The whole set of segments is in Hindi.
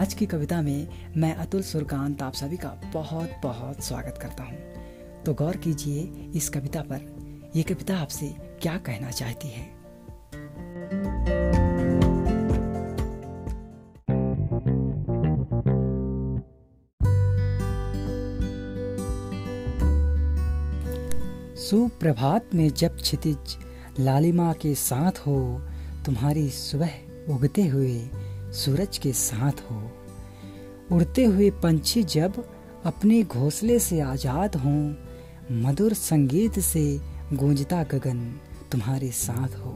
आज की कविता में मैं अतुल सुरकांत आप सभी का बहुत बहुत स्वागत करता हूँ। तो गौर कीजिए इस कविता पर यह कविता आपसे क्या कहना चाहती है? सुप्रभात में जब क्षितिज लालिमा के साथ हो, तुम्हारी सुबह उगते हुए सूरज के साथ हो। उड़ते हुए पंछी जब अपने घोंसले से आज़ाद हों, मधुर संगीत से गूंजता गगन तुम्हारे साथ हो।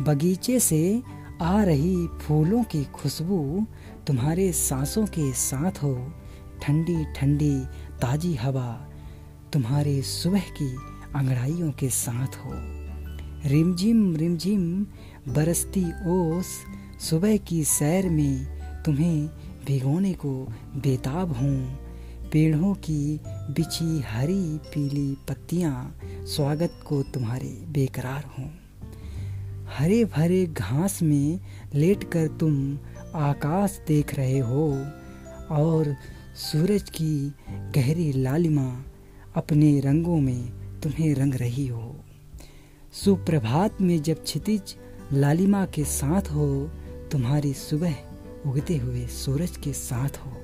बगीचे से आ रही फूलों की खुशबू तुम्हारे सांसों के साथ हो। ठंडी ठंडी, ताजी हवा तुम्हारे सुबह की अंगड़ाइयों के साथ हो। रिमझिम रिमझिम बरसती ओस सुबह की सैर में तुम्हें भिगोने को बेताब हूँ। पेड़ों की बिछी हरी पीली पत्तियाँ स्वागत को तुम्हारे बेकरार हों। हरे भरे घास में लेटकर तुम आकाश देख रहे हो और सूरज की गहरी लालिमा अपने रंगों में तुम्हें रंग रही हो। सुप्रभात में जब क्षितिज लालिमा के साथ हो तुम्हारी सुबह उगते हुए सूरज के साथ हो।